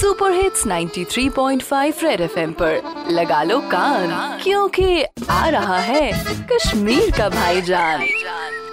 Super hits 93.5 red FM पर। लगा लो कान, क्योंकि आ रहा है कश्मीर का भाईजान।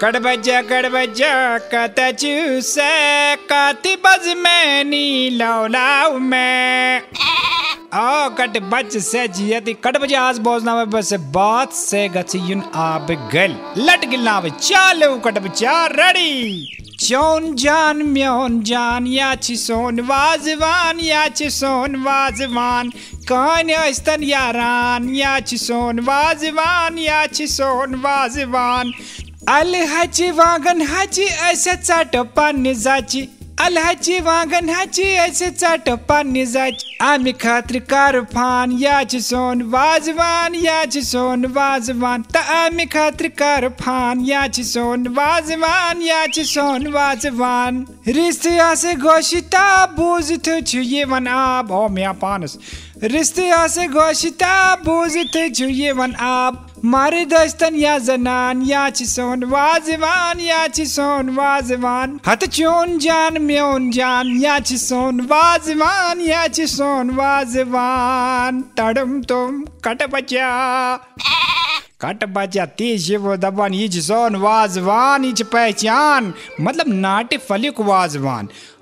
कड़बजा कड़बजा कड़ बजा कत चूसे, काती बज में नी लौलाऊ में। ओ कट बच से जियती कट बजा आज बोझना में बस बात से गची युन आब गल। लट गिलना में चालो कट बजा रेडी। चौन जान म्योन जान, या ची सोन वाजवान या ची सोन वाजवान कान अस्तन यारान, या ची सोन वाजवान या ची सोन वाजवान अल अलहाची वागन हाची असे चाट पाणी जाची। अलहाची वागन हाची असे चाट पाणी जाची आम्ही खात्री कार फान याची सोन वाजवान याची सोन वाजवान। त आम्ही खात्री कार फान याची सोन वाजवान याची सोन वाजवान। रिश्ते से गोशिता बूझ छु ये वन आब। हो मिया पानस। रिश्ते से गोशिता बूझ छु ये वन आब। मारे दस्तन या जनान, या चिसोन वाजवान, या चिसोन वाजवान। हत चोन जान, म्योन जान, या चिसोन वाजवान, या चिसोन वाजवान। तड़म तुम, कट बचा कट बचा तीज वो दबन ये चिसोन वाजवान ये पहचान। मतलब नाट्य फलिक वाजवान।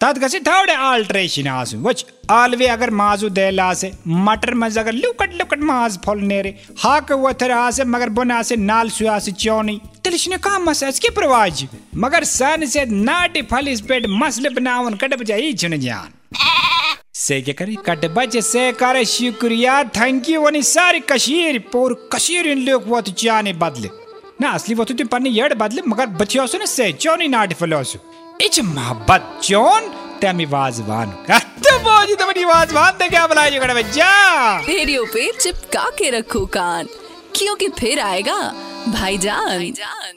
तद गसी थोड़े आल्ट्रेशन वच आलवे अगर माजू दे लासे मटर मज अगर लुकट लुकट माज फल नेरे हाक वथर मगर बुना नाल से चौनी तिलशने का मस के प्रवाज मगर सन से नाटी फल इस पेट मसल बनावन, कट ही छन जान। से के करे? कट बजे से करे, शुक्रिया, थैंक यू, वनी सारी कशीर, पूर कशीर लोग वो जाने बदले। ना असली वो तुम पन्ने यड़ बदले, मगर बचियो सुने से नाट फलोसु। इच मोहब्बत चोन तमी वाजवान। तो तो वाजवान ते क्या बच्चा? रेडियो पे चिपका के रखो कान। क्योंकि फिर आएगा? भाईजान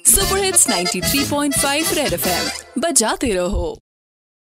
सुपर हिट्स 93.5 रेड एफएम बजाते रहो।